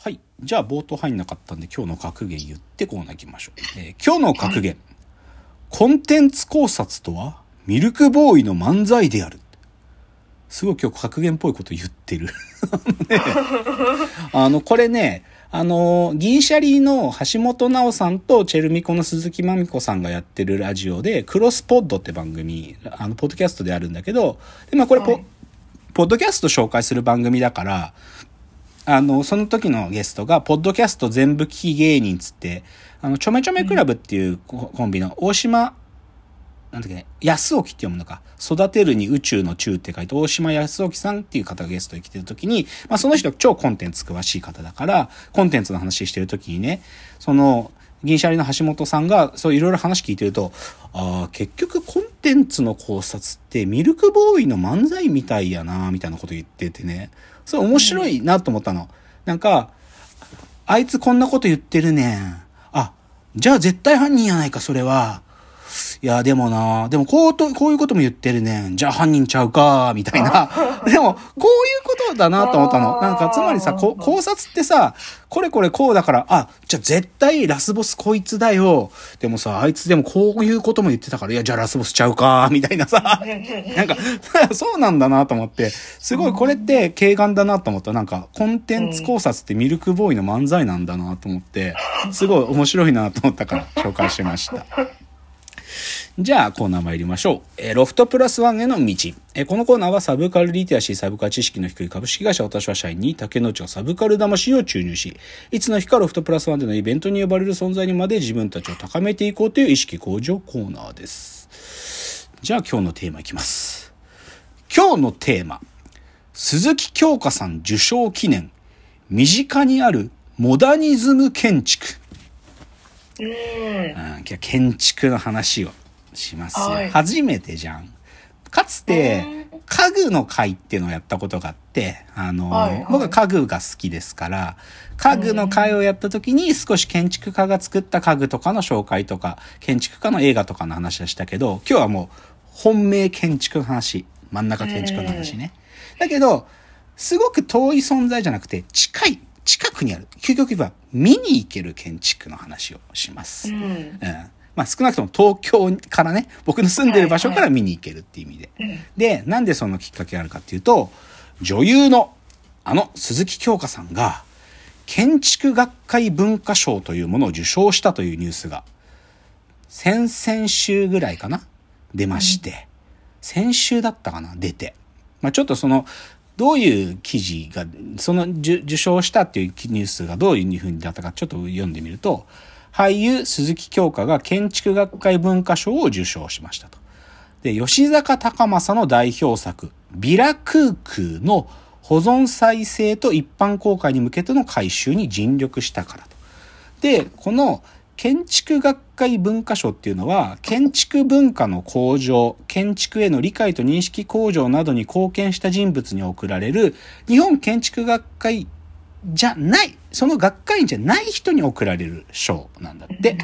はい。じゃあ冒頭入んなかったんで今日の格言言ってコーナー行きましょう。えー今日の格言。コンテンツ考察とはミルクボーイの漫才である。すごい今日格言っぽいこと言ってる。ね あの、これね、あの、銀シャリの橋本直さんとチェルミコの鈴木まみこさんがやってるラジオで、クロスポッドって番組、あの、ポッドキャストであるんだけど、で、まあこれポ、はいポッドキャスト紹介する番組だから、あの、その時のゲストが、ポッドキャスト全部聞き芸人つって、あの、ちょめちょめクラブっていうココンビの大島、なんだっけね、安沖って読むのか。育てるに宇宙の宙って書いて、大島康沖さんっていう方がゲストに来てる時に、まあその人超コンテンツ詳しい方だから、コンテンツの話してる時にね、その、銀シャリの橋本さんが、そういろいろ話聞いてると、ああ、結局コンテンツの考察ってミルクボーイの漫才みたいやな、みたいなこと言っててね。それ面白いなと思ったの。なんか、あいつこんなこと言ってるねん。あ、じゃあ絶対犯人やないか、それは。いや、でもな、でもこうと、こういうことも言ってるねん。じゃあ犯人ちゃうか、みたいな。でも、こういうことだなと思ったの。なんか、つまりさ、こ考察ってさ、これこれこうだから、あ、じゃあ絶対ラスボスこいつだよ。でもさ、あいつでもこういうことも言ってたから、いや、じゃあラスボスちゃうか、みたいなさ。なんか、そうなんだなと思って、すごいこれって軽眼だなと思った。なんか、コンテンツ考察ってミルクボーイの漫才なんだなと思って、すごい面白いなと思ったから紹介しました。じゃあコーナー参りましょう。えーロフトプラスワンへの道。えーこのコーナーはサブカルリテラシー、サブカル知識の低い株式会社私は社員に竹之内がサブカル魂を注入し、いつの日かロフトプラスワンでのイベントに呼ばれる存在にまで自分たちを高めていこうという意識向上コーナーです。じゃあ今日のテーマいきます。今日のテーマ。鈴木京香さん受賞記念。身近にあるモダニズム建築。うん。うん、今日は建築の話をしますよ。はい初めてじゃん。かつて、家具の会っていうのをやったことがあって、あの、はいはい僕は家具が好きですから、家具の会をやった時に少し建築家が作った家具とかの紹介とか、建築家の映画とかの話はしたけど、今日はもう本命建築の話、真ん中建築の話ね。だけど、すごく遠い存在じゃなくて、近い、近くにある。究極言えば、見に行ける建築の話をします。うん。うん。まあ少なくとも東京からね、僕の住んでる場所から見に行けるっていう意味で。うんで、なんでそのきっかけがあるかっていうと、女優のあの鈴木京香さんが、建築学会文化賞というものを受賞したというニュースが、先々週ぐらいかな出まして、先週だったかな出て。まあちょっとその、どういう記事が、その受受賞したっていうニュースがどういうふうにだったかちょっと読んでみると、俳優鈴木京香が建築学会文化賞を受賞しましたと。で、吉坂隆正の代表作、ビラ空空の保存再生と一般公開に向けての改修に尽力したからと。で、この建築学会文化賞っていうのは、建築文化の向上、建築への理解と認識向上などに貢献した人物に贈られる、日本建築学会じゃない、その学会員じゃない人に贈られる賞なんだって。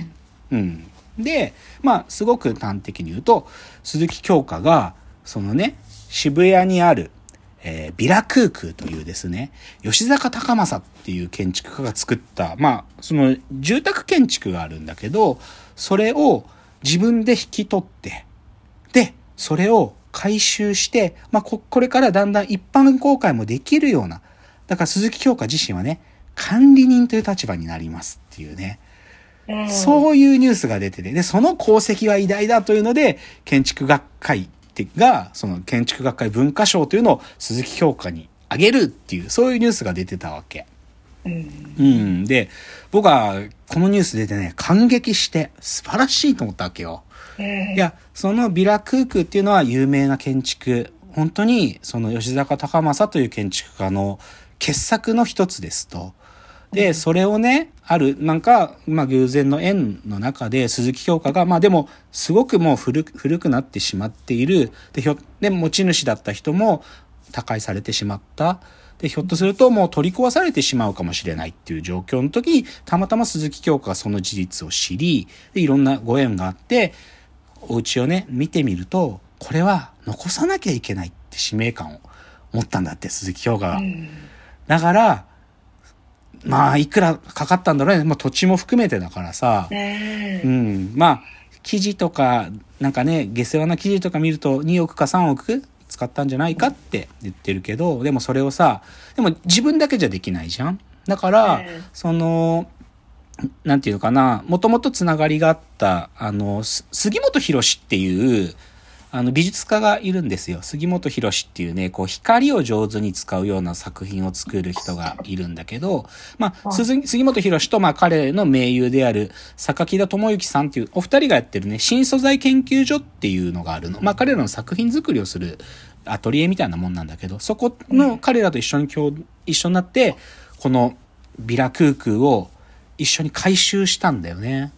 うん。で、まあ、すごく端的に言うと、鈴木京香が、そのね、渋谷にある、えービラ空空というですね、吉坂隆正っていう建築家が作った、まあ、その住宅建築があるんだけど、それを自分で引き取って、で、それを回収して、まあ、こ、これからだんだん一般公開もできるような、だから鈴木京香自身はね、管理人という立場になりますっていうね、うん。そういうニュースが出てて、で、その功績は偉大だというので、建築学会ってが、その建築学会文化賞というのを鈴木評価にあげるっていう、そういうニュースが出てたわけ。うん。うん。で、僕はこのニュース出てね、感激して素晴らしいと思ったわけよ。うんいや、そのビラ空空っていうのは有名な建築。本当に、その吉坂隆正という建築家の傑作の一つですと。で、それをね、ある、なんか、まあ偶然の縁の中で鈴木京香が、まあでも、すごくもう古く、古くなってしまっている。で、ひょ、で、持ち主だった人も他界されてしまった。で、ひょっとするともう取り壊されてしまうかもしれないっていう状況の時に、たまたま鈴木京香がその事実を知り、で、いろんなご縁があって、お家をね、見てみると、これは残さなきゃいけないって使命感を持ったんだって、鈴木京香が。うんだから、まあ、いくらかかったんだろうね。まあ、土地も含めてだからさ。うんうん。まあ、記事とか、なんかね、下世話な記事とか見ると2億か3億使ったんじゃないかって言ってるけど、でもそれをさ、でも自分だけじゃできないじゃん。だから、うんその、なんていうのかな、もともとつながりがあった、あの、す杉本博士っていう、あの、美術家がいるんですよ。杉本博士っていうね、こう、光を上手に使うような作品を作る人がいるんだけど、まあ、杉本博士と、まあ、彼の盟友である、榊田智之さんっていう、お二人がやってるね、新素材研究所っていうのがあるの。まあ、彼らの作品作りをするアトリエみたいなもんなんだけど、そこの彼らと一緒に共、一緒になって、このビラ空空を一緒に回収したんだよね。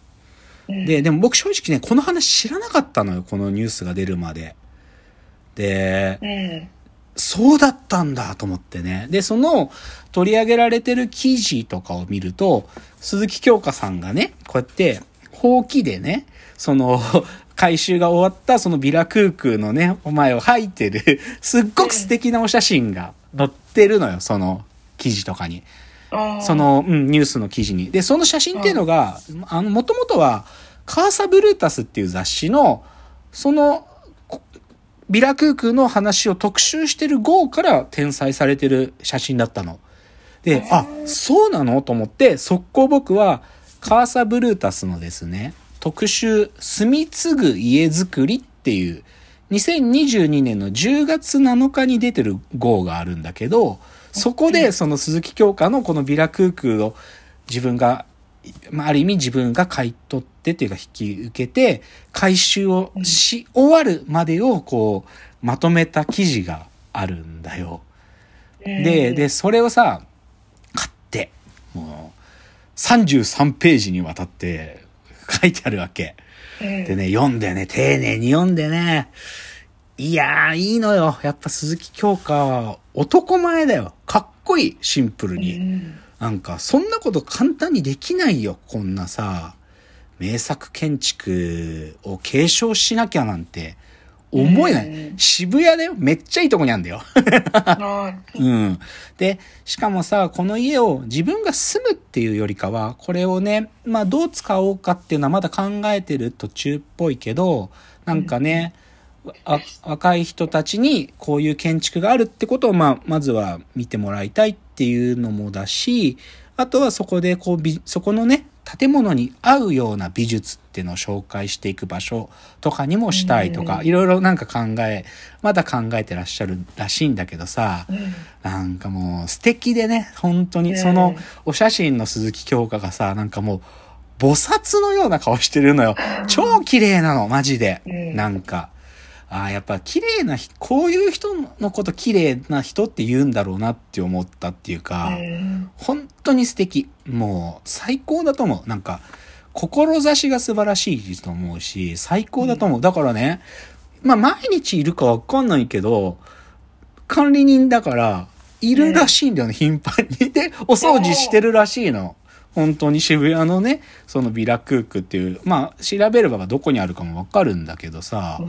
で、でも僕正直ね、この話知らなかったのよ、このニュースが出るまで。で、うんそうだったんだと思ってね。で、その取り上げられてる記事とかを見ると、鈴木京香さんがね、こうやって、ほうきでね、その、回収が終わったそのビラ空空のね、お前を吐いてる、すっごく素敵なお写真が載ってるのよ、その記事とかに。その、うん、ニュースの記事に。で、その写真っていうのが、あの、もともとは、カーサブルータスっていう雑誌の、その、こビラ空空の話を特集してる号から転載されてる写真だったの。で、あ、そうなの？と思って、速攻僕は、カーサブルータスのですね、特集、住み継ぐ家づくりっていう、2022年の10月7日に出てる号があるんだけど、そこでその鈴木京香のこのビラ空空を自分が、まあ、ある意味自分が買い取ってっていうか引き受けて、回収をし終わるまでをこう、まとめた記事があるんだよ。で、で、それをさ、買って、もう、33ページにわたって書いてあるわけ。うんでね、読んでね、丁寧に読んでね、いやー、いいのよ。やっぱ鈴木京香は男前だよ。かっこいい、シンプルうに。んなんか、そんなこと簡単にできないよ。こんなさ、名作建築を継承しなきゃなんて思えない。うん渋谷だよ。めっちゃいいとこにあんだよ。あ うん。で、しかもさ、この家を自分が住むっていうよりかは、これをね、まあどう使おうかっていうのはまだ考えてる途中っぽいけど、なんかね、わ若い人たちにこういう建築があるってことを、まあ、まずは見てもらいたいっていうのもだし、あとはそこでこうび、そこのね、建物に合うような美術っていうのを紹介していく場所とかにもしたいとか、うんいろいろなんか考え、まだ考えてらっしゃるらしいんだけどさ、うんなんかもう素敵でね、本当にそのお写真の鈴木京香がさ、なんかもう菩薩のような顔してるのよ。超綺麗なの、マジで。うんなんか。ああ、やっぱ綺麗な人、こういう人のこと綺麗な人って言うんだろうなって思ったっていうか、うん本当に素敵。もう最高だと思う。なんか、志が素晴らしいと思うし、最高だと思う。だからね、まあ毎日いるかわかんないけど、管理人だから、いるらしいんだよね、頻繁に。で、お掃除してるらしいの。本当に渋谷のね、そのビラクークっていう、まあ調べればどこにあるかもわかるんだけどさ、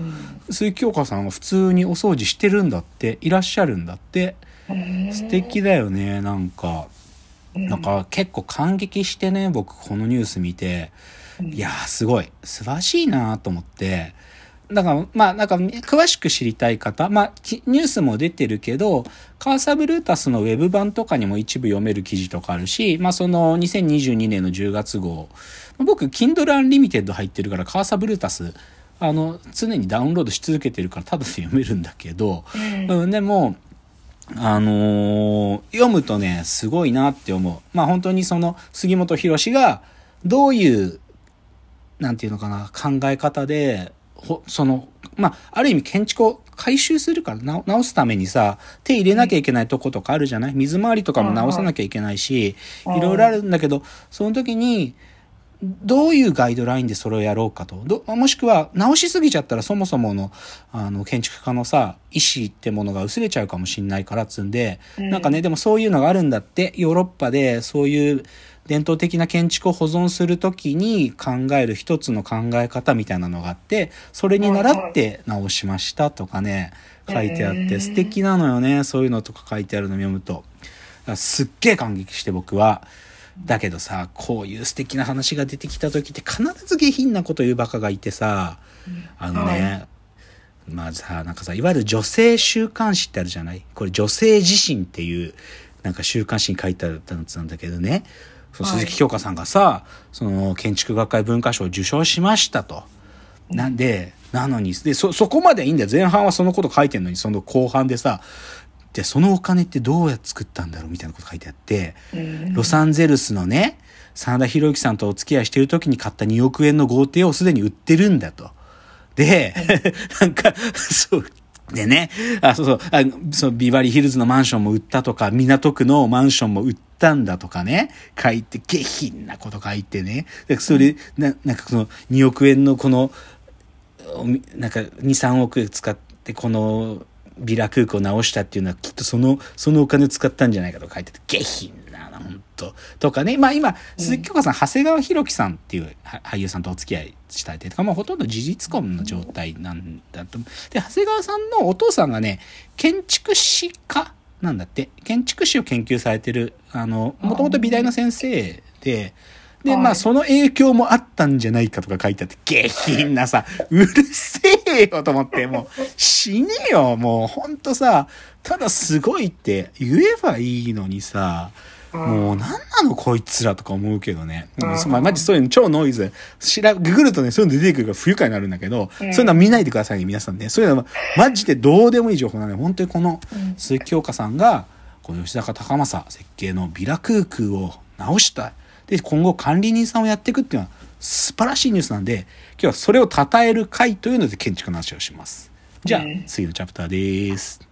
鈴木京香さんは普通にお掃除してるんだって、いらっしゃるんだって。うん素敵だよね、なんか。なんか結構感激してね、僕このニュース見て、いやーすごい、素晴らしいなと思って、だから、まあ、なんか、詳しく知りたい方、まあ、きニュースも出てるけど、カーサブルータスのウェブ版とかにも一部読める記事とかあるし、まあ、その2022年の10月号、僕、Kindle Unlimited 入ってるから、カーサブルータス、あの、常にダウンロードし続けてるから、ただで読めるんだけど、うんうん、でも、あのー読むとね、すごいなって思う。まあ本当にその杉本博士がどういう、なんていうのかな、考え方で、ほその、まあ、ある意味建築を回収するからな直すためにさ、手入れなきゃいけないとことかあるじゃない？水回りとかも直さなきゃいけないし、うんいろいろあるんだけど、その時に、どういうガイドラインでそれをやろうかと。どもしくは、直しすぎちゃったらそもそもの、あの、建築家のさ、意思ってものが薄れちゃうかもしんないからっつんで、うん。なんかね、でもそういうのがあるんだって、ヨーロッパでそういう伝統的な建築を保存するときに考える一つの考え方みたいなのがあって、それに習って直しましたとかね、書いてあって、うん素敵なのよね、そういうのとか書いてあるの読むと。すっげえ感激して僕は。だけどさ、こういう素敵な話が出てきた時って必ず下品なこと言うバカがいてさ、あのね、まあさ、なんかさ、いわゆる女性週刊誌ってあるじゃない？これ女性自身っていう、なんか週刊誌に書いてあったやつなんだけどね、そのはい鈴木京香さんがさ、その建築学会文化賞を受賞しましたと。なんで、なのに、で、そ、そこまでいいんだよ。前半はそのこと書いてんのに、その後半でさ、で、そのお金ってどうやって作ったんだろうみたいなこと書いてあって、うんロサンゼルスのね、真田広之さんとお付き合いしてる時に買った2億円の豪邸をすでに売ってるんだと。で、なんか、そう、でね、あ、そうそう、あそう、ビバリーヒルズのマンションも売ったとか、港区のマンションも売ったんだとかね、書いて、下品なこと書いてね。でそれ、な、なんかその2億円のこの、なんか2、3億使ってこのビラ空港を直したっていうのはきっとその、そのお金を使ったんじゃないかと書いてて、下品なな、本当とかね。まあ今、鈴木京香さん、長谷川博己さんっていうは俳優さんとお付き合いしたいて、まあほとんど事実婚の状態なんだと。で、長谷川さんのお父さんがね、建築士家なんだって。建築士を研究されてる、あの、もともと美大の先生で、で、まあ、はいその影響もあったんじゃないかとか書いてあって、下品なさ、うるせえよと思って、もう、死ねよ、もう、ほんとさ、ただすごいって言えばいいのにさ、もうなんなのこいつらとか思うけどね。マジそういうの超ノイズ。しら、ググるとね、そういうの出てくるから不愉快になるんだけど、うんそういうのは見ないでくださいね、皆さんね。そういうのは、マジでどうでもいい情報なので、本当にこのうん鈴木京香さんが、この吉坂隆正設計のビラ空空を直したい。で、今後管理人さんをやっていくっていうのは素晴らしいニュースなんで、今日はそれを称える回というので建築の話をします。じゃあうん、次のチャプターです。